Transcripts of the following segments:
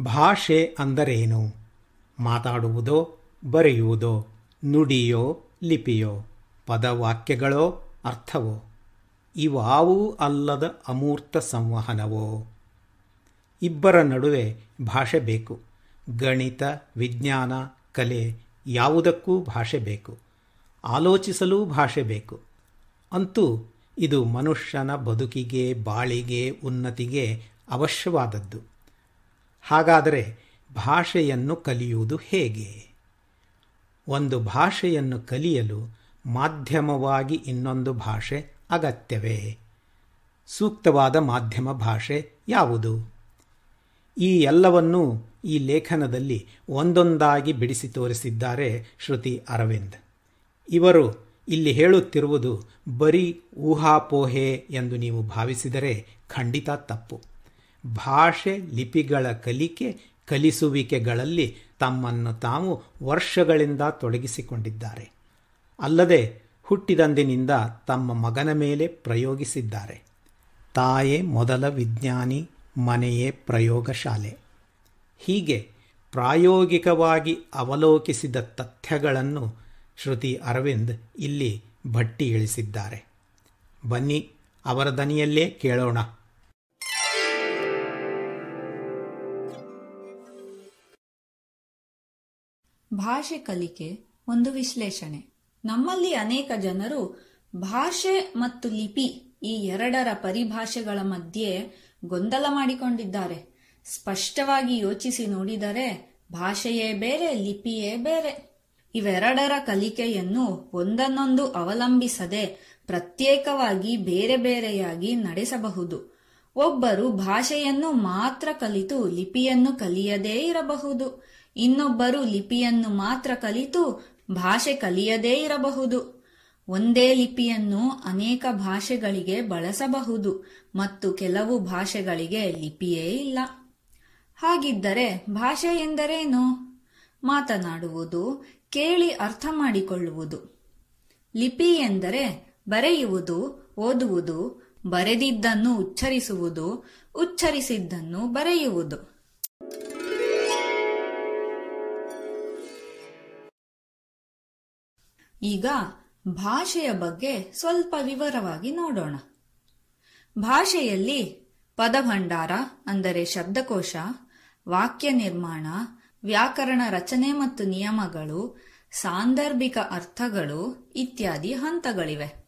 ಭಾಷೆ ಅಂದರೇನು? ಮಾತಾಡುವುದೋ, ಬರೆಯುವುದೋ, ನುಡಿಯೋ, ಲಿಪಿಯೋ, ಪದವಾಕ್ಯಗಳೋ, ಅರ್ಥವೋ, ಇವಾವೂ ಅಲ್ಲದ ಅಮೂರ್ತ ಸಂವಹನವೋ? ಇಬ್ಬರ ನಡುವೆ ಭಾಷೆ ಬೇಕು. ಗಣಿತ, ವಿಜ್ಞಾನ, ಕಲೆ ಯಾವುದಕ್ಕೂ ಭಾಷೆ ಬೇಕು. ಆಲೋಚಿಸಲೂ ಭಾಷೆ ಬೇಕು. ಅಂತೂ ಇದು ಮನುಷ್ಯನ ಬದುಕಿಗೆ, ಬಾಳಿಗೆ, ಉನ್ನತಿಗೆ ಅವಶ್ಯವಾದದ್ದು. ಹಾಗಾದರೆ ಭಾಷೆಯನ್ನು ಕಲಿಯುವುದು ಹೇಗೆ? ಒಂದು ಭಾಷೆಯನ್ನು ಕಲಿಯಲು ಮಾಧ್ಯಮವಾಗಿ ಇನ್ನೊಂದು ಭಾಷೆ ಅಗತ್ಯವೇ? ಸೂಕ್ತವಾದ ಮಾಧ್ಯಮ ಭಾಷೆ ಯಾವುದು? ಈ ಎಲ್ಲವನ್ನೂ ಈ ಲೇಖನದಲ್ಲಿ ಒಂದೊಂದಾಗಿ ಬಿಡಿಸಿ ತೋರಿಸಿದ್ದಾರೆ ಶ್ರುತಿ ಅರವಿಂದ್. ಇವರು ಇಲ್ಲಿ ಹೇಳುತ್ತಿರುವುದು, ಬರೀ ಊಹಾಪೋಹೆ ಎಂದು ನೀವು ಭಾವಿಸಿದರೆ ಖಂಡಿತ ತಪ್ಪು. ಭಾಷೆ ಲಿಪಿಗಳ ಕಲಿಕೆ ಕಲಿಸುವಿಕೆಗಳಲ್ಲಿ ತಮ್ಮನ್ನು ತಾವು ವರ್ಷಗಳಿಂದ ತೊಡಗಿಸಿಕೊಂಡಿದ್ದಾರೆ. ಅಲ್ಲದೆ ಹುಟ್ಟಿದಂದಿನಿಂದ ತಮ್ಮ ಮಗನ ಮೇಲೆ ಪ್ರಯೋಗಿಸಿದ್ದಾರೆ. ತಾಯೇ ಮೊದಲ ವಿಜ್ಞಾನಿ, ಮನೆಯೇ ಪ್ರಯೋಗಶಾಲೆ. ಹೀಗೆ ಪ್ರಾಯೋಗಿಕವಾಗಿ ಅವಲೋಕಿಸಿದ ತಥ್ಯಗಳನ್ನು ಶ್ರುತಿ ಅರವಿಂದ್ ಇಲ್ಲಿ ಭಟ್ಟಿ ಇಳಿಸಿದ್ದಾರೆ ಬನ್ನಿ ಅವರ ದನಿಯಲ್ಲೇ ಕೇಳೋಣ. ಭಾಷೆ ಕಲಿಕೆ ಒಂದು ವಿಶ್ಲೇಷಣೆ. ನಮ್ಮಲ್ಲಿ ಅನೇಕ ಜನರು ಭಾಷೆ ಮತ್ತು ಲಿಪಿ ಈ ಎರಡರ ಪರಿಭಾಷೆಗಳ ಮಧ್ಯೆ ಗೊಂದಲ ಮಾಡಿಕೊಂಡಿದ್ದಾರೆ. ಸ್ಪಷ್ಟವಾಗಿ ಯೋಚಿಸಿ ನೋಡಿದರೆ ಭಾಷೆಯೇ ಬೇರೆ, ಲಿಪಿಯೇ ಬೇರೆ. ಇವೆರಡರ ಕಲಿಕೆಯನ್ನು ಒಂದನ್ನೊಂದು ಅವಲಂಬಿಸದೆ ಪ್ರತ್ಯೇಕವಾಗಿ ಬೇರೆ ಬೇರೆಯಾಗಿ ನಡೆಸಬಹುದು. ಒಬ್ಬರು ಭಾಷೆಯನ್ನು ಮಾತ್ರ ಕಲಿತು ಲಿಪಿಯನ್ನು ಕಲಿಯದೇ ಇರಬಹುದು. ಇನ್ನೊಬ್ಬರು ಲಿಪಿಯನ್ನು ಮಾತ್ರ ಕಲಿತು ಭಾಷೆ ಕಲಿಯದೇ ಇರಬಹುದು. ಒಂದೇ ಲಿಪಿಯನ್ನು ಅನೇಕ ಭಾಷೆಗಳಿಗೆ ಬಳಸಬಹುದು ಮತ್ತು ಕೆಲವು ಭಾಷೆಗಳಿಗೆ ಲಿಪಿಯೇ ಇಲ್ಲ. ಹಾಗಿದ್ದರೆ ಭಾಷೆ ಎಂದರೇನು? ಮಾತನಾಡುವುದು, ಕೇಳಿ ಅರ್ಥ ಮಾಡಿಕೊಳ್ಳುವುದು. ಲಿಪಿ ಎಂದರೆ ಬರೆಯುವುದು, ಓದುವುದು ಬರೆದಿದ್ದನ್ನು ಉಚ್ಚರಿಸುವುದು, ಉಚ್ಚರಿಸಿದ್ದನ್ನು ಬರೆಯುವುದು. ಈಗ ಭಾಷೆಯ ಬಗ್ಗೆ ಸ್ವಲ್ಪ ವಿವರವಾಗಿ ನೋಡೋಣ. ಭಾಷೆಯಲ್ಲಿ ಪದಭಂಡಾರ ಅಂದರೆ ಶಬ್ದಕೋಶ, ವಾಕ್ಯ ನಿರ್ಮಾಣ, ವ್ಯಾಕರಣ ರಚನೆ ಮತ್ತು ನಿಯಮಗಳು, ಸಾಂದರ್ಭಿಕ ಅರ್ಥಗಳು ಇತ್ಯಾದಿ ಹಂತಗಳಿವೆ.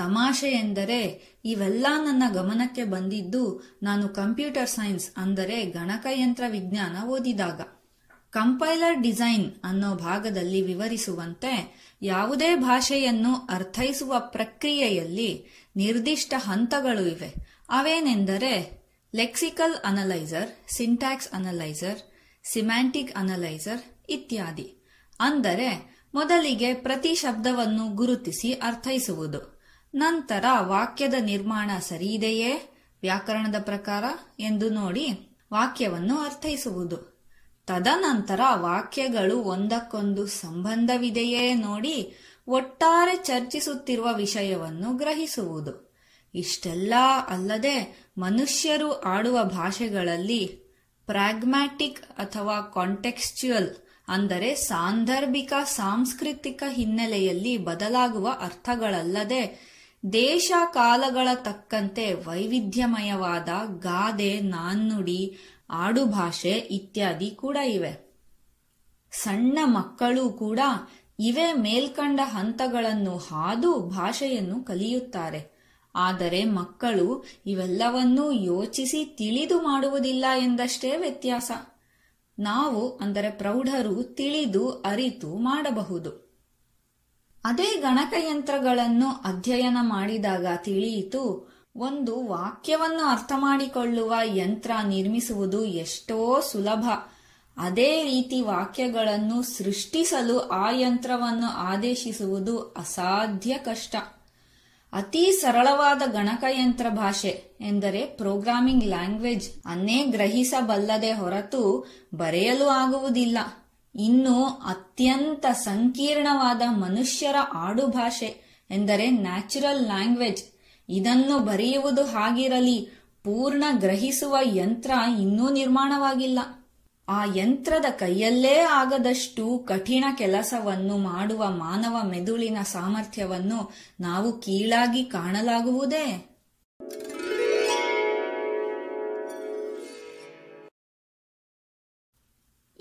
ತಮಾಷೆ ಎಂದರೆ, ಇವೆಲ್ಲ ನನ್ನ ಗಮನಕ್ಕೆ ಬಂದಿದ್ದು ನಾನು ಕಂಪ್ಯೂಟರ್ ಸೈನ್ಸ್ ಅಂದರೆ ಗಣಕಯಂತ್ರ ವಿಜ್ಞಾನ ಓದಿದಾಗ. ಕಂಪೈಲರ್ ಡಿಸೈನ್ ಅನ್ನೋ ಭಾಗದಲ್ಲಿ ವಿವರಿಸುವಂತೆ, ಯಾವುದೇ ಭಾಷೆಯನ್ನು ಅರ್ಥೈಸುವ ಪ್ರಕ್ರಿಯೆಯಲ್ಲಿ ನಿರ್ದಿಷ್ಟ ಹಂತಗಳು ಇವೆ. ಅವೇನೆಂದರೆ, lexical analyser, syntax analyser, semantic analyser ಇತ್ಯಾದಿ. ಅಂದರೆ, ಮೊದಲಿಗೆ ಪ್ರತಿ ಶಬ್ದವನ್ನು ಗುರುತಿಸಿ ಅರ್ಥೈಸುವುದು. ನಂತರ ವಾಕ್ಯದ ನಿರ್ಮಾಣ ಸರಿಯಿದೆಯೇ ವ್ಯಾಕರಣದ ಪ್ರಕಾರ ಎಂದು ನೋಡಿ ವಾಕ್ಯವನ್ನು ಅರ್ಥೈಸುವುದು. ತದನಂತರ ವಾಕ್ಯಗಳು ಒಂದಕ್ಕೊಂದು ಸಂಬಂಧವಿದೆಯೇ ನೋಡಿ ಒಟ್ಟಾರೆ ಚರ್ಚಿಸುತ್ತಿರುವ ವಿಷಯವನ್ನು ಗ್ರಹಿಸುವುದು. ಇಷ್ಟೆಲ್ಲ ಅಲ್ಲದೆ ಮನುಷ್ಯರು ಆಡುವ ಭಾಷೆಗಳಲ್ಲಿ ಪ್ರಾಗ್ಮ್ಯಾಟಿಕ್ ಅಥವಾ ಕಾಂಟೆಕ್ಸ್ಚುಯಲ್ ಅಂದರೆ ಸಾಂದರ್ಭಿಕ ಸಾಂಸ್ಕೃತಿಕ ಹಿನ್ನೆಲೆಯಲ್ಲಿ ಬದಲಾಗುವ ಅರ್ಥಗಳಲ್ಲದೆ ದೇಶ ಕಾಲಗಳ ತಕ್ಕಂತೆ ವೈವಿಧ್ಯಮಯವಾದ ಗಾದೆ, ನಾನ್ನುಡಿ, ಆಡುಭಾಷೆ ಇತ್ಯಾದಿ ಕೂಡ ಇವೆ. ಸಣ್ಣ ಮಕ್ಕಳು ಕೂಡ ಇವೇ ಮೇಲ್ಕಂಡ ಹಂತಗಳನ್ನು ಹಾದು ಭಾಷೆಯನ್ನು ಕಲಿಯುತ್ತಾರೆ. ಆದರೆ ಮಕ್ಕಳು ಇವೆಲ್ಲವನ್ನೂ ಯೋಚಿಸಿ ತಿಳಿದು ಮಾಡುವುದಿಲ್ಲ ಎಂದಷ್ಟೇ ವ್ಯತ್ಯಾಸ. ನಾವು, ಅಂದರೆ ಪ್ರೌಢರು, ತಿಳಿದು ಅರಿತು ಮಾಡಬಹುದು. ಅದೇ ಗಣಕಯಂತ್ರಗಳನ್ನು ಅಧ್ಯಯನ ಮಾಡಿದಾಗ ತಿಳಿಯಿತು, ಒಂದು ವಾಕ್ಯವನ್ನು ಅರ್ಥ ಮಾಡಿಕೊಳ್ಳುವ ಯಂತ್ರ ನಿರ್ಮಿಸುವುದು ಎಷ್ಟೋ ಸುಲಭ. ಅದೇ ರೀತಿ ವಾಕ್ಯಗಳನ್ನು ಸೃಷ್ಟಿಸಲು ಆ ಯಂತ್ರವನ್ನು ಆದೇಶಿಸುವುದು ಅಸಾಧ್ಯ ಕಷ್ಟ. ಅತಿ ಸರಳವಾದ ಗಣಕಯಂತ್ರ ಭಾಷೆ ಎಂದರೆ ಪ್ರೋಗ್ರಾಮಿಂಗ್ ಲ್ಯಾಂಗ್ವೇಜ್ ಅನ್ನೇ ಗ್ರಹಿಸಬಲ್ಲದೆ ಹೊರತು ಬರೆಯಲು ಆಗುವುದಿಲ್ಲ. ಇನ್ನು ಅತ್ಯಂತ ಸಂಕೀರ್ಣವಾದ ಮನುಷ್ಯರ ಆಡುಭಾಷೆ ಎಂದರೆ ನ್ಯಾಚುರಲ್ ಲ್ಯಾಂಗ್ವೇಜ್ ಇದನ್ನು ಬರೆಯುವುದು ಹಾಗಿರಲಿ, ಪೂರ್ಣ ಗ್ರಹಿಸುವ ಯಂತ್ರ ಇನ್ನೂ ನಿರ್ಮಾಣವಾಗಿಲ್ಲ. ಆ ಯಂತ್ರದ ಕೈಯಲ್ಲೇ ಆಗದಷ್ಟು ಕಠಿಣ ಕೆಲಸವನ್ನು ಮಾಡುವ ಮಾನವ ಮೆದುಳಿನ ಸಾಮರ್ಥ್ಯವನ್ನು ನಾವು ಕೀಳಾಗಿ ಕಾಣಲಾಗುವುದೇ?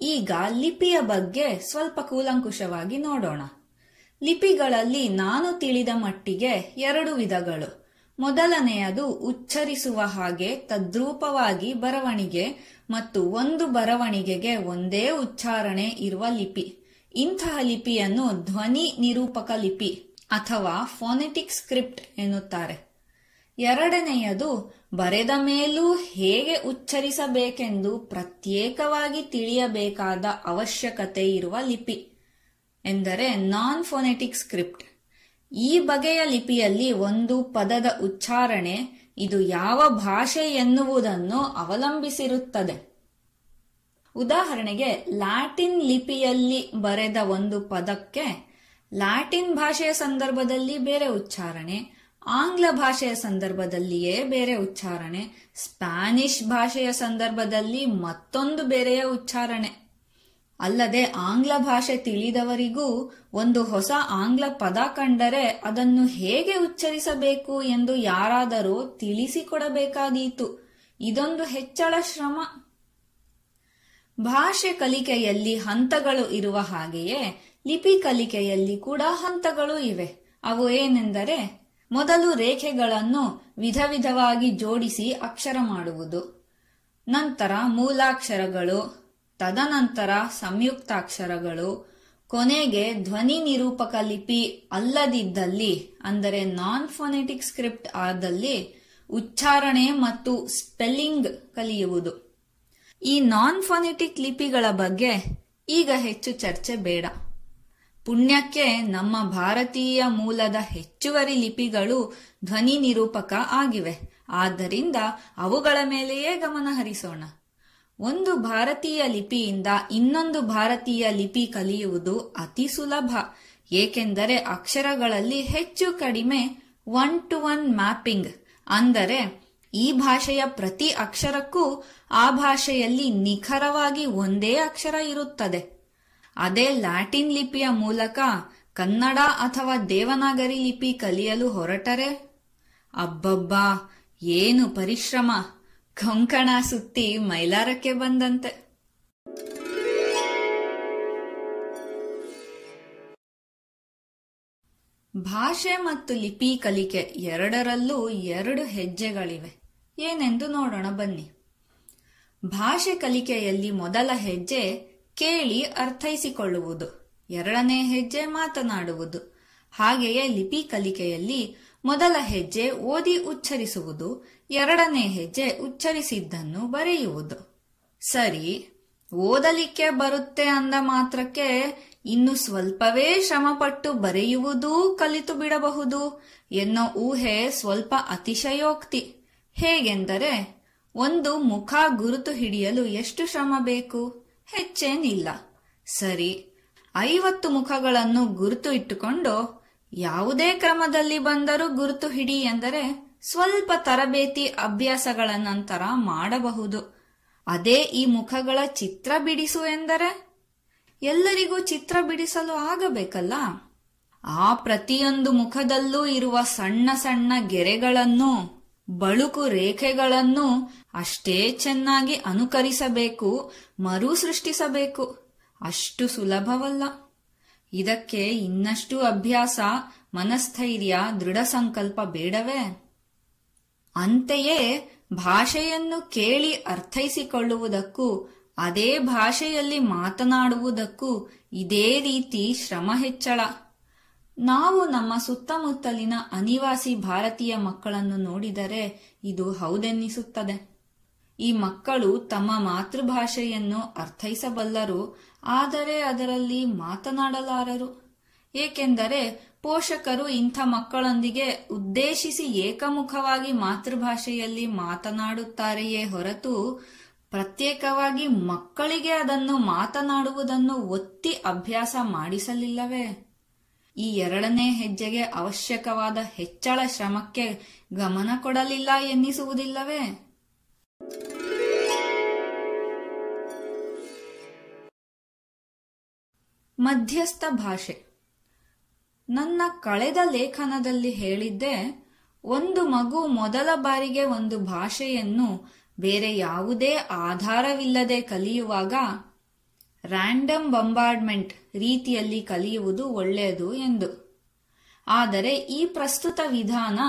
ಈಗ ಲಿಪಿಯ ಬಗ್ಗೆ ಸ್ವಲ್ಪ ಕೂಲಂಕುಷವಾಗಿ ನೋಡೋಣ. ಲಿಪಿಗಳಲ್ಲಿ ನಾನು ತಿಳಿದ ಮಟ್ಟಿಗೆ ಎರಡು ವಿಧಗಳು. ಮೊದಲನೆಯದು ಉಚ್ಚರಿಸುವ ಹಾಗೆ ತದ್ರೂಪವಾಗಿ ಬರವಣಿಗೆ ಮತ್ತು ಒಂದು ಬರವಣಿಗೆಗೆ ಒಂದೇ ಉಚ್ಚಾರಣೆ ಇರುವ ಲಿಪಿ. ಇಂತಹ ಲಿಪಿಯನ್ನು ಧ್ವನಿ ನಿರೂಪಕ ಲಿಪಿ ಅಥವಾ ಫೋನೆಟಿಕ್ ಸ್ಕ್ರಿಪ್ಟ್ ಎನ್ನುತ್ತಾರೆ. ಎರಡನೆಯದು, ಬರೆದ ಮೇಲೂ ಹೇಗೆ ಉಚ್ಚರಿಸಬೇಕೆಂದು ಪ್ರತ್ಯೇಕವಾಗಿ ತಿಳಿಯಬೇಕಾದ ಅವಶ್ಯಕತೆ ಇರುವ ಲಿಪಿ. ಎಂದರೆ ನಾನ್ ಫೋನೆಟಿಕ್ ಸ್ಕ್ರಿಪ್ಟ್ ಈ ಬಗೆಯ ಲಿಪಿಯಲ್ಲಿ ಒಂದು ಪದದ ಉಚ್ಚಾರಣೆ, ಇದು ಯಾವ ಭಾಷೆ ಎನ್ನುವುದನ್ನು ಅವಲಂಬಿಸಿರುತ್ತದೆ. ಉದಾಹರಣೆಗೆ, ಲ್ಯಾಟಿನ್ ಲಿಪಿಯಲ್ಲಿ ಬರೆದ ಒಂದು ಪದಕ್ಕೆ ಲ್ಯಾಟಿನ್ ಭಾಷೆಯ ಸಂದರ್ಭದಲ್ಲಿ ಬೇರೆ ಉಚ್ಚಾರಣೆ ಆಂಗ್ಲ ಭಾಷೆಯ ಸಂದರ್ಭದಲ್ಲಿಯೇ ಬೇರೆ ಉಚ್ಚಾರಣೆ, ಸ್ಪ್ಯಾನಿಷ್ ಭಾಷೆಯ ಸಂದರ್ಭದಲ್ಲಿ ಮತ್ತೊಂದು ಬೇರೆಯ ಉಚ್ಚಾರಣೆ. ಅಲ್ಲದೆ ಆಂಗ್ಲ ಭಾಷೆ ತಿಳಿದವರಿಗೂ ಒಂದು ಹೊಸ ಆಂಗ್ಲ ಪದ ಕಂಡರೆ ಅದನ್ನು ಹೇಗೆ ಉಚ್ಚರಿಸಬೇಕು ಎಂದು ಯಾರಾದರೂ ತಿಳಿಸಿಕೊಡಬೇಕಾದೀತು. ಇದೊಂದು ಹೆಚ್ಚಳ ಶ್ರಮ. ಭಾಷೆ ಕಲಿಕೆಯಲ್ಲಿ ಹಂತಗಳು ಇರುವ ಹಾಗೆಯೇ ಲಿಪಿ ಕಲಿಕೆಯಲ್ಲಿ ಕೂಡ ಹಂತಗಳು ಇವೆ. ಅವು ಏನೆಂದರೆ ಮೊದಲು ರೇಖೆಗಳನ್ನು ವಿಧ ವಿಧವಾಗಿ ಜೋಡಿಸಿ ಅಕ್ಷರ ಮಾಡುವುದು. ನಂತರ ಮೂಲಾಕ್ಷರಗಳು, ತದನಂತರ ಸಂಯುಕ್ತಾಕ್ಷರಗಳು. ಕೊನೆಗೆ ಧ್ವನಿ ನಿರೂಪಕ ಲಿಪಿ ಅಲ್ಲದಿದ್ದಲ್ಲಿ, ಅಂದರೆ ನಾನ್ ಫೊನೆಟಿಕ್ ಸ್ಕ್ರಿಪ್ಟ್ ಆದಲ್ಲಿ ಉಚ್ಚಾರಣೆ ಮತ್ತು ಸ್ಪೆಲ್ಲಿಂಗ್ ಕಲಿಯುವುದು. ಈ ನಾನ್ ಫೊನೆಟಿಕ್ ಲಿಪಿಗಳ ಬಗ್ಗೆ ಈಗ ಹೆಚ್ಚು ಚರ್ಚೆ ಬೇಡ. ಪುಣ್ಯಕ್ಕೆ ನಮ್ಮ ಭಾರತೀಯ ಮೂಲದ ಹೆಚ್ಚುವರಿ ಲಿಪಿಗಳು ಧ್ವನಿ ನಿರೂಪಕ ಆಗಿವೆ. ಆದ್ದರಿಂದ ಅವುಗಳ ಮೇಲೆಯೇ ಗಮನ ಹರಿಸೋಣ. ಒಂದು ಭಾರತೀಯ ಲಿಪಿಯಿಂದ ಇನ್ನೊಂದು ಭಾರತೀಯ ಲಿಪಿ ಕಲಿಯುವುದು ಅತಿ ಸುಲಭ. ಏಕೆಂದರೆ ಅಕ್ಷರಗಳಲ್ಲಿ ಹೆಚ್ಚು ಕಡಿಮೆ ಒನ್ ಟು ಒನ್ ಮ್ಯಾಪಿಂಗ್ ಅಂದರೆ ಈ ಭಾಷೆಯ ಪ್ರತಿ ಅಕ್ಷರಕ್ಕೂ ಆ ಭಾಷೆಯಲ್ಲಿ ನಿಖರವಾಗಿ ಒಂದೇ ಅಕ್ಷರ ಇರುತ್ತದೆ. ಅದೇ ಲ್ಯಾಟಿನ್ ಲಿಪಿಯ ಮೂಲಕ ಕನ್ನಡ ಅಥವಾ ದೇವನಾಗರಿ ಲಿಪಿ ಕಲಿಯಲು ಹೊರಟರೆ? ಅಬ್ಬಬ್ಬಾ, ಏನು ಪರಿಶ್ರಮ. ಕೊಂಕಣ ಸುತ್ತಿ ಮೈಲಾರಕ್ಕೆ ಬಂದಂತೆ. ಭಾಷೆ ಮತ್ತು ಲಿಪಿ ಕಲಿಕೆ ಎರಡರಲ್ಲೂ ಎರಡು ಹೆಜ್ಜೆಗಳಿವೆ. ಏನೆಂದು ನೋಡೋಣ ಬನ್ನಿ. ಭಾಷೆ ಕಲಿಕೆಯಲ್ಲಿ ಮೊದಲ ಹೆಜ್ಜೆ ಕೇಳಿ ಅರ್ಥೈಸಿಕೊಳ್ಳುವುದು. ಎರಡನೇ ಹೆಜ್ಜೆ ಮಾತನಾಡುವುದು. ಹಾಗೆಯೇ ಲಿಪಿ ಕಲಿಕೆಯಲ್ಲಿ ಮೊದಲ ಹೆಜ್ಜೆ ಓದಿ ಉಚ್ಚರಿಸುವುದು, ಎರಡನೇ ಹೆಜ್ಜೆ ಉಚ್ಚರಿಸಿದ್ದನ್ನು ಬರೆಯುವುದು. ಸರಿ, ಓದಲಿಕ್ಕೆ ಬರುತ್ತೆ ಅಂದ ಮಾತ್ರಕ್ಕೆ ಇನ್ನು ಸ್ವಲ್ಪವೇ ಶ್ರಮಪಟ್ಟು ಬರೆಯುವುದೂ ಕಲಿತು ಬಿಡಬಹುದು ಎನ್ನೋ ಊಹೆ ಸ್ವಲ್ಪ ಅತಿಶಯೋಕ್ತಿ. ಹೇಗೆಂದರೆ, ಒಂದು ಮುಖ ಗುರುತು ಹಿಡಿಯಲು ಎಷ್ಟು ಶ್ರಮ ಬೇಕು? ಹೆಚ್ಚೇನಿಲ್ಲ. ಸರಿ, ಐವತ್ತು ಮುಖಗಳನ್ನು ಗುರುತು ಇಟ್ಟುಕೊಂಡು ಯಾವುದೇ ಕ್ರಮದಲ್ಲಿ ಬಂದರೂ ಗುರುತು ಹಿಡಿ ಎಂದರೆ ಸ್ವಲ್ಪ ತರಬೇತಿ ಅಭ್ಯಾಸಗಳ ನಂತರ ಮಾಡಬಹುದು. ಅದೇ ಈ ಮುಖಗಳ ಚಿತ್ರ ಬಿಡಿಸು ಎಂದರೆ ಎಲ್ಲರಿಗೂ ಚಿತ್ರ ಬಿಡಿಸಲು ಆಗಬೇಕಲ್ಲ? ಆ ಪ್ರತಿಯೊಂದು ಮುಖದಲ್ಲೂ ಇರುವ ಸಣ್ಣ ಸಣ್ಣ ಗೆರೆಗಳನ್ನು, ಬಳುಕು ರೇಖೆಗಳನ್ನು ಅಷ್ಟೇ ಚೆನ್ನಾಗಿ ಅನುಕರಿಸಬೇಕು ಮರು ಸೃಷ್ಟಿಸಬೇಕು ಅಷ್ಟು ಸುಲಭವಲ್ಲ. ಇದಕ್ಕೆ ಇನ್ನಷ್ಟು ಅಭ್ಯಾಸ, ಮನಸ್ಥೈರ್ಯ, ದೃಢ ಸಂಕಲ್ಪ ಬೇಡವೇ? ಅಂತೆಯೇ ಭಾಷೆಯನ್ನು ಕೇಳಿ ಅರ್ಥೈಸಿಕೊಳ್ಳುವುದಕ್ಕೂ, ಅದೇ ಭಾಷೆಯಲ್ಲಿ ಮಾತನಾಡುವುದಕ್ಕೂ ಇದೇ ರೀತಿ ಶ್ರಮ ಹೆಚ್ಚಳ. ನಾವು ನಮ್ಮ ಸುತ್ತಮುತ್ತಲಿನ ಅನಿವಾಸಿ ಭಾರತೀಯ ಮಕ್ಕಳನ್ನು ನೋಡಿದರೆ ಇದು ಹೌದೆನ್ನಿಸುತ್ತದೆ. ಈ ಮಕ್ಕಳು ತಮ್ಮ ಮಾತೃಭಾಷೆಯನ್ನು ಅರ್ಥೈಸಬಲ್ಲರು, ಆದರೆ ಅದರಲ್ಲಿ ಮಾತನಾಡಲಾರರು. ಏಕೆಂದರೆ ಪೋಷಕರು ಇಂಥ ಮಕ್ಕಳೊಂದಿಗೆ ಉದ್ದೇಶಿಸಿ ಏಕಮುಖವಾಗಿ ಮಾತೃಭಾಷೆಯಲ್ಲಿ ಮಾತನಾಡುತ್ತಾರೆಯೇ ಹೊರತು ಪ್ರತ್ಯೇಕವಾಗಿ ಮಕ್ಕಳಿಗೆ ಅದನ್ನು ಮಾತನಾಡುವುದನ್ನು ಒತ್ತಿ ಅಭ್ಯಾಸ ಮಾಡಿಸಲಿಲ್ಲವೇ? ಈ ಎರಡನೇ ಹೆಜ್ಜೆಗೆ ಅವಶ್ಯಕವಾದ ಹೆಚ್ಚಳ ಶ್ರಮಕ್ಕೆ ಗಮನ ಕೊಡಲಿಲ್ಲ ಎನ್ನಿಸುವುದಿಲ್ಲವೇ? ಮಧ್ಯಸ್ಥ ಭಾಷೆ. ನನ್ನ ಕಳೆದ ಲೇಖನದಲ್ಲಿ ಹೇಳಿದ್ದೆ, ಒಂದು ಮಗು ಮೊದಲ ಬಾರಿಗೆ ಒಂದು ಭಾಷೆಯನ್ನು ಬೇರೆ ಯಾವುದೇ ಆಧಾರವಿಲ್ಲದೆ ಕಲಿಯುವಾಗ ರ್ಯಾಂಡಮ್ ಬಂಬಾರ್ಡ್ಮೆಂಟ್ ರೀತಿಯಲ್ಲಿ ಕಲಿಯುವುದು ಒಳ್ಳೆಯದು ಎಂದು. ಆದರೆ ಈ ಪ್ರಸ್ತುತ ವಿಧಾನ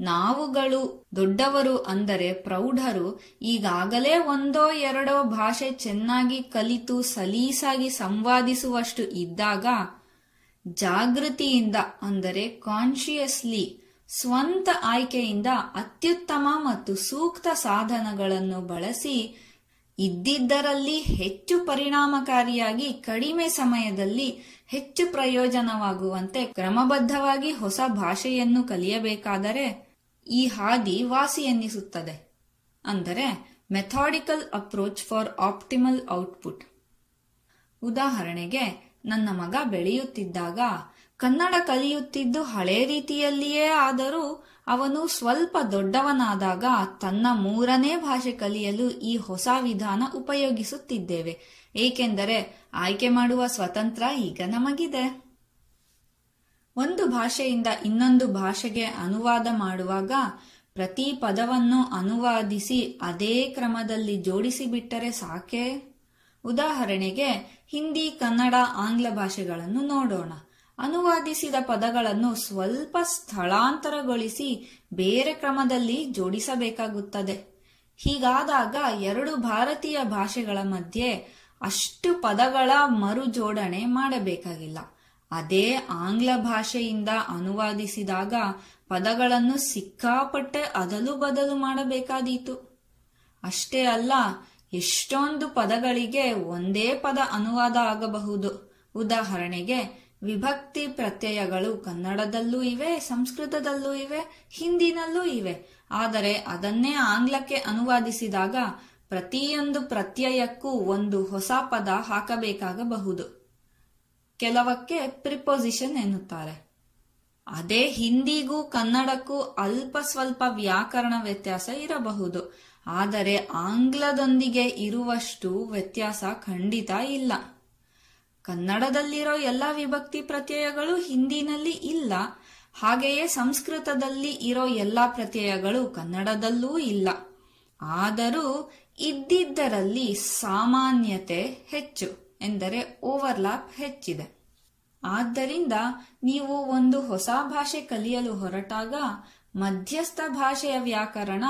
ನಾವುಗಳು ದೊಡ್ಡವರು ಅಂದರೆ ಪ್ರೌಢರು, ಈಗಾಗಲೇ ಒಂದೋ ಎರಡೋ ಭಾಷೆ ಚೆನ್ನಾಗಿ ಕಲಿತು ಸಲೀಸಾಗಿ ಸಂವಾದಿಸುವಷ್ಟು ಇದ್ದಾಗ ಜಾಗೃತಿಯಿಂದ ಅಂದರೆ ಕಾನ್ಶಿಯಸ್ಲಿ ಸ್ವಂತ ಆಯ್ಕೆಯಿಂದ ಅತ್ಯುತ್ತಮ ಮತ್ತು ಸೂಕ್ತ ಸಾಧನಗಳನ್ನು ಬಳಸಿ ಇದ್ದಿದ್ದರಲ್ಲಿ ಹೆಚ್ಚು ಪರಿಣಾಮಕಾರಿಯಾಗಿ ಕಡಿಮೆ ಸಮಯದಲ್ಲಿ ಹೆಚ್ಚು ಪ್ರಯೋಜನವಾಗುವಂತೆ ಕ್ರಮಬದ್ಧವಾಗಿ ಹೊಸ ಭಾಷೆಯನ್ನು ಕಲಿಯಬೇಕಾದರೆ ಈ ಹಾದಿ ವಾಸಿ ಎನ್ನಿಸುತ್ತದೆ ಅಂದರೆ methodical approach for optimal output ಉದಾಹರಣೆಗೆ, ನನ್ನ ಮಗ ಬೆಳೆಯುತ್ತಿದ್ದಾಗ, ಕನ್ನಡ ಕಲಿಯುತ್ತಿದ್ದು ಹಳೆ ರೀತಿಯಲ್ಲಿಯೇ ಆದರೂ ಅವನು ಸ್ವಲ್ಪ ದೊಡ್ಡವನಾದಾಗ ತನ್ನ ಮೂರನೇ ಭಾಷೆ ಕಲಿಯಲು ಈ ಹೊಸ ವಿಧಾನ ಉಪಯೋಗಿಸುತ್ತಿದ್ದೇವೆ. ಏಕೆಂದರೆ, ಆಯ್ಕೆ ಮಾಡುವ ಸ್ವತಂತ್ರ ಈಗ ನಮಗಿದೆ. ಒಂದು ಭಾಷೆಯಿಂದ ಇನ್ನೊಂದು ಭಾಷೆಗೆ ಅನುವಾದ ಮಾಡುವಾಗ ಪ್ರತಿ ಪದವನ್ನು ಅನುವಾದಿಸಿ ಅದೇ ಕ್ರಮದಲ್ಲಿ ಜೋಡಿಸಿಬಿಟ್ಟರೆ ಸಾಕೆ? ಉದಾಹರಣೆಗೆ, ಹಿಂದಿ, ಕನ್ನಡ, ಆಂಗ್ಲ ಭಾಷೆಗಳನ್ನು ನೋಡೋಣ. ಅನುವಾದಿಸಿದ ಪದಗಳನ್ನು ಸ್ವಲ್ಪ ಸ್ಥಳಾಂತರಗೊಳಿಸಿ ಬೇರೆ ಕ್ರಮದಲ್ಲಿ ಜೋಡಿಸಬೇಕಾಗುತ್ತದೆ. ಹೀಗಾದಾಗ ಎರಡು ಭಾರತೀಯ ಭಾಷೆಗಳ ಮಧ್ಯೆ ಅಷ್ಟು ಪದಗಳ ಮರುಜೋಡಣೆ ಮಾಡಬೇಕಾಗಿಲ್ಲ. ಅದೇ ಆಂಗ್ಲ ಭಾಷೆಯಿಂದ ಅನುವಾದಿಸಿದಾಗ ಪದಗಳನ್ನು ಸಿಕ್ಕಾಪಟ್ಟೆ ಅದಲು ಬದಲು ಮಾಡಬೇಕಾದೀತು. ಅಷ್ಟೇ ಅಲ್ಲ, ಎಷ್ಟೊಂದು ಪದಗಳಿಗೆ ಒಂದೇ ಪದ ಅನುವಾದ ಆಗಬಹುದು. ಉದಾಹರಣೆಗೆ, ವಿಭಕ್ತಿ ಪ್ರತ್ಯಯಗಳು ಕನ್ನಡದಲ್ಲೂ ಇವೆ, ಸಂಸ್ಕೃತದಲ್ಲೂ ಇವೆ, ಹಿಂದಿನಲ್ಲೂ ಇವೆ. ಆದರೆ ಅದನ್ನೇ ಆಂಗ್ಲಕ್ಕೆ ಅನುವಾದಿಸಿದಾಗ ಪ್ರತಿಯೊಂದು ಪ್ರತ್ಯಯಕ್ಕೂ ಒಂದು ಹೊಸ ಪದ ಹಾಕಬೇಕಾಗಬಹುದು. ಕೆಲವಕ್ಕೆ ಪ್ರಿಪೊಸಿಷನ್ ಎನ್ನುತ್ತಾರೆ. ಅದೇ ಹಿಂದಿಗೂ ಕನ್ನಡಕ್ಕೂ ಅಲ್ಪ ಸ್ವಲ್ಪ ವ್ಯಾಕರಣ ವ್ಯತ್ಯಾಸ ಇರಬಹುದು. ಆದರೆ ಆಂಗ್ಲದೊಂದಿಗೆ ಇರುವಷ್ಟು ವ್ಯತ್ಯಾಸ ಖಂಡಿತ ಇಲ್ಲ. ಕನ್ನಡದಲ್ಲಿರೋ ಎಲ್ಲ ವಿಭಕ್ತಿ ಪ್ರತ್ಯಯಗಳು ಹಿಂದಿನಲ್ಲಿ ಇಲ್ಲ. ಹಾಗೆಯೇ ಸಂಸ್ಕೃತದಲ್ಲಿ ಇರೋ ಎಲ್ಲ ಪ್ರತ್ಯಯಗಳು ಕನ್ನಡದಲ್ಲೂ ಇಲ್ಲ. ಆದರೂ ಇದ್ದಿದ್ದರಲ್ಲಿ ಸಾಮಾನ್ಯತೆ ಹೆಚ್ಚು. ಎಂದರೆ ಓವರ್ಲ್ಯಾಪ್ ಹೆಚ್ಚಿದೆ. ಆದ್ದರಿಂದ ನೀವು ಒಂದು ಹೊಸ ಭಾಷೆ ಕಲಿಯಲು ಹೊರಟಾಗ ಮಧ್ಯಸ್ಥ ಭಾಷೆಯ ವ್ಯಾಕರಣ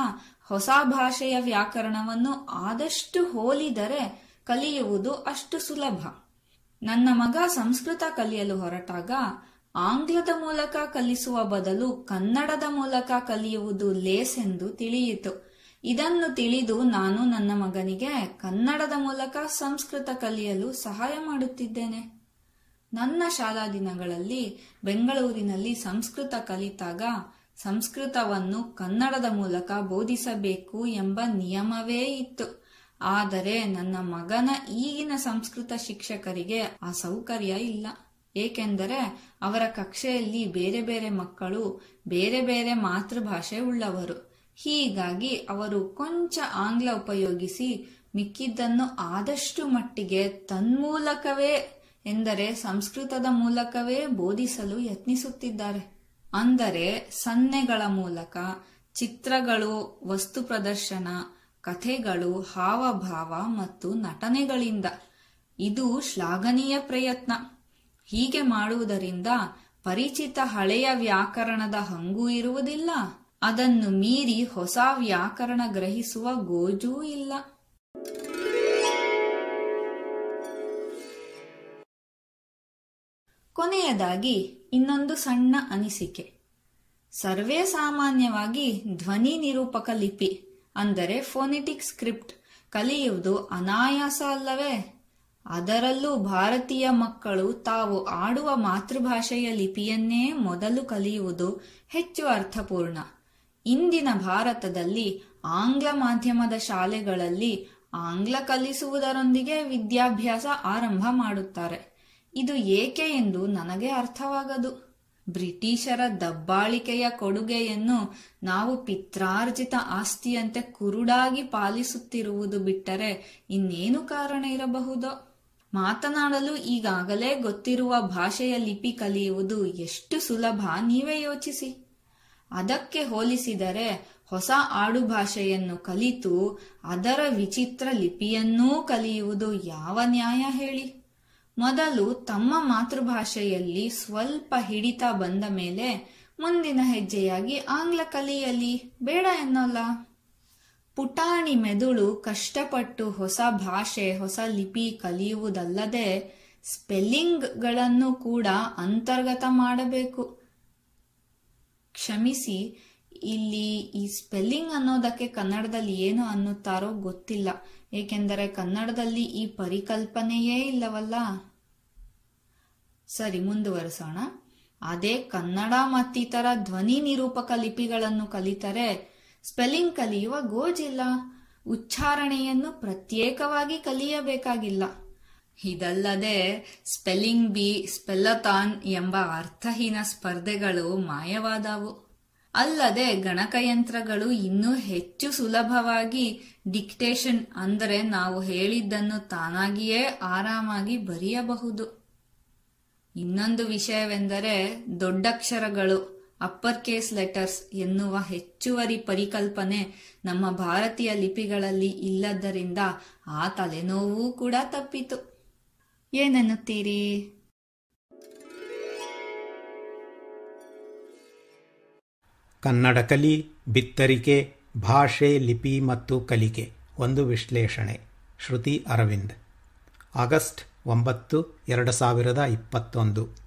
ಹೊಸ ಭಾಷೆಯ ವ್ಯಾಕರಣವನ್ನು ಆದಷ್ಟು ಹೋಲಿದರೆ ಕಲಿಯುವುದು ಅಷ್ಟು ಸುಲಭ. ನನ್ನ ಮಗ ಸಂಸ್ಕೃತ ಕಲಿಯಲು ಹೊರಟಾಗ ಆಂಗ್ಲದ ಮೂಲಕ ಕಲಿಸುವ ಬದಲು ಕನ್ನಡದ ಮೂಲಕ ಕಲಿಯುವುದು ಲೇಸೆಂದು ತಿಳಿಯಿತು. ಇದನ್ನು ತಿಳಿದು ನಾನು ನನ್ನ ಮಗನಿಗೆ ಕನ್ನಡದ ಮೂಲಕ ಸಂಸ್ಕೃತ ಕಲಿಯಲು ಸಹಾಯ ಮಾಡುತ್ತಿದ್ದೇನೆ. ನನ್ನ ಶಾಲಾ ದಿನಗಳಲ್ಲಿ ಬೆಂಗಳೂರಿನಲ್ಲಿ ಸಂಸ್ಕೃತ ಕಲಿತಾಗ ಸಂಸ್ಕೃತವನ್ನು ಕನ್ನಡದ ಮೂಲಕ ಬೋಧಿಸಬೇಕು ಎಂಬ ನಿಯಮವೇ ಇತ್ತು. ಆದರೆ ನನ್ನ ಮಗನ ಈಗಿನ ಸಂಸ್ಕೃತ ಶಿಕ್ಷಕರಿಗೆ ಆ ಸೌಕರ್ಯ ಇಲ್ಲ. ಏಕೆಂದರೆ ಅವರ ಕಕ್ಷೆಯಲ್ಲಿ ಬೇರೆ ಬೇರೆ ಮಕ್ಕಳು, ಬೇರೆ ಬೇರೆ ಮಾತೃಭಾಷೆ ಉಳ್ಳವರು. ಹೀಗಾಗಿ ಅವರು ಕೊಂಚ ಆಂಗ್ಲ ಉಪಯೋಗಿಸಿ ಮಿಕ್ಕಿದ್ದನ್ನು ಆದಷ್ಟು ಮಟ್ಟಿಗೆ ತನ್ಮೂಲಕವೇ ಎಂದರೆ ಸಂಸ್ಕೃತದ ಮೂಲಕವೇ ಬೋಧಿಸಲು ಯತ್ನಿಸುತ್ತಿದ್ದಾರೆ. ಅಂದರೆ ಸನ್ನೆಗಳ ಮೂಲಕ ಚಿತ್ರಗಳು, ವಸ್ತು ಪ್ರದರ್ಶನ, ಕಥೆಗಳು, ಹಾವಭಾವ ಮತ್ತು ನಟನೆಗಳಿಂದ ಇದು ಶ್ಲಾಘನೀಯ ಪ್ರಯತ್ನ. ಹೀಗೆ ಮಾಡುವುದರಿಂದ ಪರಿಚಿತ ಹಳೆಯ ವ್ಯಾಕರಣದ ಹಂಗೂ ಇರುವುದಿಲ್ಲ. ಅದನ್ನು ಮೀರಿ ಹೊಸ ವ್ಯಾಕರಣ ಗ್ರಹಿಸುವ ಗೋಜೂ ಇಲ್ಲ. ಕೊನೆಯದಾಗಿ ಇನ್ನೊಂದು ಸಣ್ಣ ಅನಿಸಿಕೆ. ಸರ್ವೇ ಸಾಮಾನ್ಯವಾಗಿ ಧ್ವನಿ ನಿರೂಪಕ ಲಿಪಿ, ಅಂದರೆ ಫೋನೆಟಿಕ್ ಸ್ಕ್ರಿಪ್ಟ್, ಕಲಿಯುವುದು ಅನಾಯಾಸ ಅಲ್ಲವೇ? ಅದರಲ್ಲೂ ಭಾರತೀಯ ಮಕ್ಕಳು ತಾವು ಆಡುವ ಮಾತೃಭಾಷೆಯ ಲಿಪಿಯನ್ನೇ ಮೊದಲು ಕಲಿಯುವುದು ಹೆಚ್ಚು ಅರ್ಥಪೂರ್ಣ. ಇಂದಿನ ಭಾರತದಲ್ಲಿ ಆಂಗ್ಲ ಮಾಧ್ಯಮದ ಶಾಲೆಗಳಲ್ಲಿ ಆಂಗ್ಲ ಕಲಿಸುವುದರೊಂದಿಗೆ ವಿದ್ಯಾಭ್ಯಾಸ ಆರಂಭ ಮಾಡುತ್ತಾರೆ. ಇದು ಏಕೆ ಎಂದು ನನಗೆ ಅರ್ಥವಾಗದು. ಬ್ರಿಟಿಷರ ದಬ್ಬಾಳಿಕೆಯ ಕೊಡುಗೆಯನ್ನು ನಾವು ಪಿತ್ರಾರ್ಜಿತ ಆಸ್ತಿಯಂತೆ ಕುರುಡಾಗಿ ಪಾಲಿಸುತ್ತಿರುವುದು ಬಿಟ್ಟರೆ ಇನ್ನೇನು ಕಾರಣ ಇರಬಹುದೋ? ಮಾತನಾಡಲು ಈಗಾಗಲೇ ಗೊತ್ತಿರುವ ಭಾಷೆಯ ಲಿಪಿ ಕಲಿಯುವುದು ಎಷ್ಟು ಸುಲಭ, ನೀವೇ ಯೋಚಿಸಿ. ಅದಕ್ಕೆ ಹೋಲಿಸಿದರೆ ಹೊಸ ಆಡುಭಾಷೆಯನ್ನು ಕಲಿತು ಅದರ ವಿಚಿತ್ರ ಲಿಪಿಯನ್ನೂ ಕಲಿಯುವುದು ಯಾವ ನ್ಯಾಯ ಹೇಳಿ? ಮೊದಲು ತಮ್ಮ ಮಾತೃಭಾಷೆಯಲ್ಲಿ ಸ್ವಲ್ಪ ಹಿಡಿತ ಬಂದ ಮೇಲೆ ಮುಂದಿನ ಹೆಜ್ಜೆಯಾಗಿ ಆಂಗ್ಲ ಕಲಿಯಲಿ. ಬೇಡ ಎನ್ನೋಲ್ಲ. ಪುಟಾಣಿ ಮೆದುಳು ಕಷ್ಟಪಟ್ಟು ಹೊಸ ಭಾಷೆ, ಹೊಸ ಲಿಪಿ ಕಲಿಯುವುದಲ್ಲದೆ ಸ್ಪೆಲ್ಲಿಂಗ್ಗಳನ್ನು ಕೂಡ ಅಂತರ್ಗತ ಮಾಡಬೇಕು. ಕ್ಷಮಿಸಿ, ಇಲ್ಲಿ ಈ ಸ್ಪೆಲ್ಲಿಂಗ್ ಅನ್ನೋದಕ್ಕೆ ಕನ್ನಡದಲ್ಲಿ ಏನು ಅನ್ನುತ್ತಾರೋ ಗೊತ್ತಿಲ್ಲ. ಏಕೆಂದರೆ ಕನ್ನಡದಲ್ಲಿ ಈ ಪರಿಕಲ್ಪನೆಯೇ ಇಲ್ಲವಲ್ಲ? ಸರಿ, ಮುಂದುವರಿಸೋಣ. ಅದೇ ಕನ್ನಡ ಮತ್ತಿತರ ಧ್ವನಿ ನಿರೂಪಕ ಲಿಪಿಗಳನ್ನು ಕಲಿತರೆ ಸ್ಪೆಲ್ಲಿಂಗ್ ಕಲಿಯುವ ಗೋಜಿಲ್ಲ. ಉಚ್ಚಾರಣೆಯನ್ನು ಪ್ರತ್ಯೇಕವಾಗಿ ಕಲಿಯಬೇಕಾಗಿಲ್ಲ. ಇದಲ್ಲದೆ ಸ್ಪೆಲ್ಲಿಂಗ್ ಬಿ ಸ್ಪೆಲ್ಲತಾನ್ ಎಂಬ ಅರ್ಥಹೀನ ಸ್ಪರ್ಧೆಗಳು ಮಾಯವಾದವು. ಅಲ್ಲದೆ ಗಣಕಯಂತ್ರಗಳು ಇನ್ನೂ ಹೆಚ್ಚು ಸುಲಭವಾಗಿ ಡಿಕ್ಟೇಷನ್ ಅಂದರೆ ನಾವು ಹೇಳಿದ್ದನ್ನು ತಾನಾಗಿಯೇ ಆರಾಮಾಗಿ ಬರೆಯಬಹುದು. ಇನ್ನೊಂದು ವಿಷಯವೆಂದರೆ ದೊಡ್ಡಕ್ಷರಗಳು, ಅಪ್ಪರ್ ಕೇಸ್ ಲೆಟರ್ಸ್ ಎನ್ನುವ ಹೆಚ್ಚುವರಿ ಪರಿಕಲ್ಪನೆ ನಮ್ಮ ಭಾರತೀಯ ಲಿಪಿಗಳಲ್ಲಿ ಇಲ್ಲದ್ದರಿಂದ ಆ ತಲೆನೋವು ಕೂಡ ತಪ್ಪಿತು. ಏನೆನ್ನುತ್ತೀರಿ? ಕನ್ನಡ ಕಲಿ, ಬಿತ್ತರಿಕೆ, ಭಾಷೆ, ಲಿಪಿ ಮತ್ತು ಕಲಿಕೆ. ಒಂದು ವಿಶ್ಲೇಷಣೆ. ಶ್ರುತಿ ಅರವಿಂದ್. ಆಗಸ್ಟ್ ಒಂಬತ್ತು, ಎರಡು ಸಾವಿರದ ಇಪ್ಪತ್ತೊಂದು.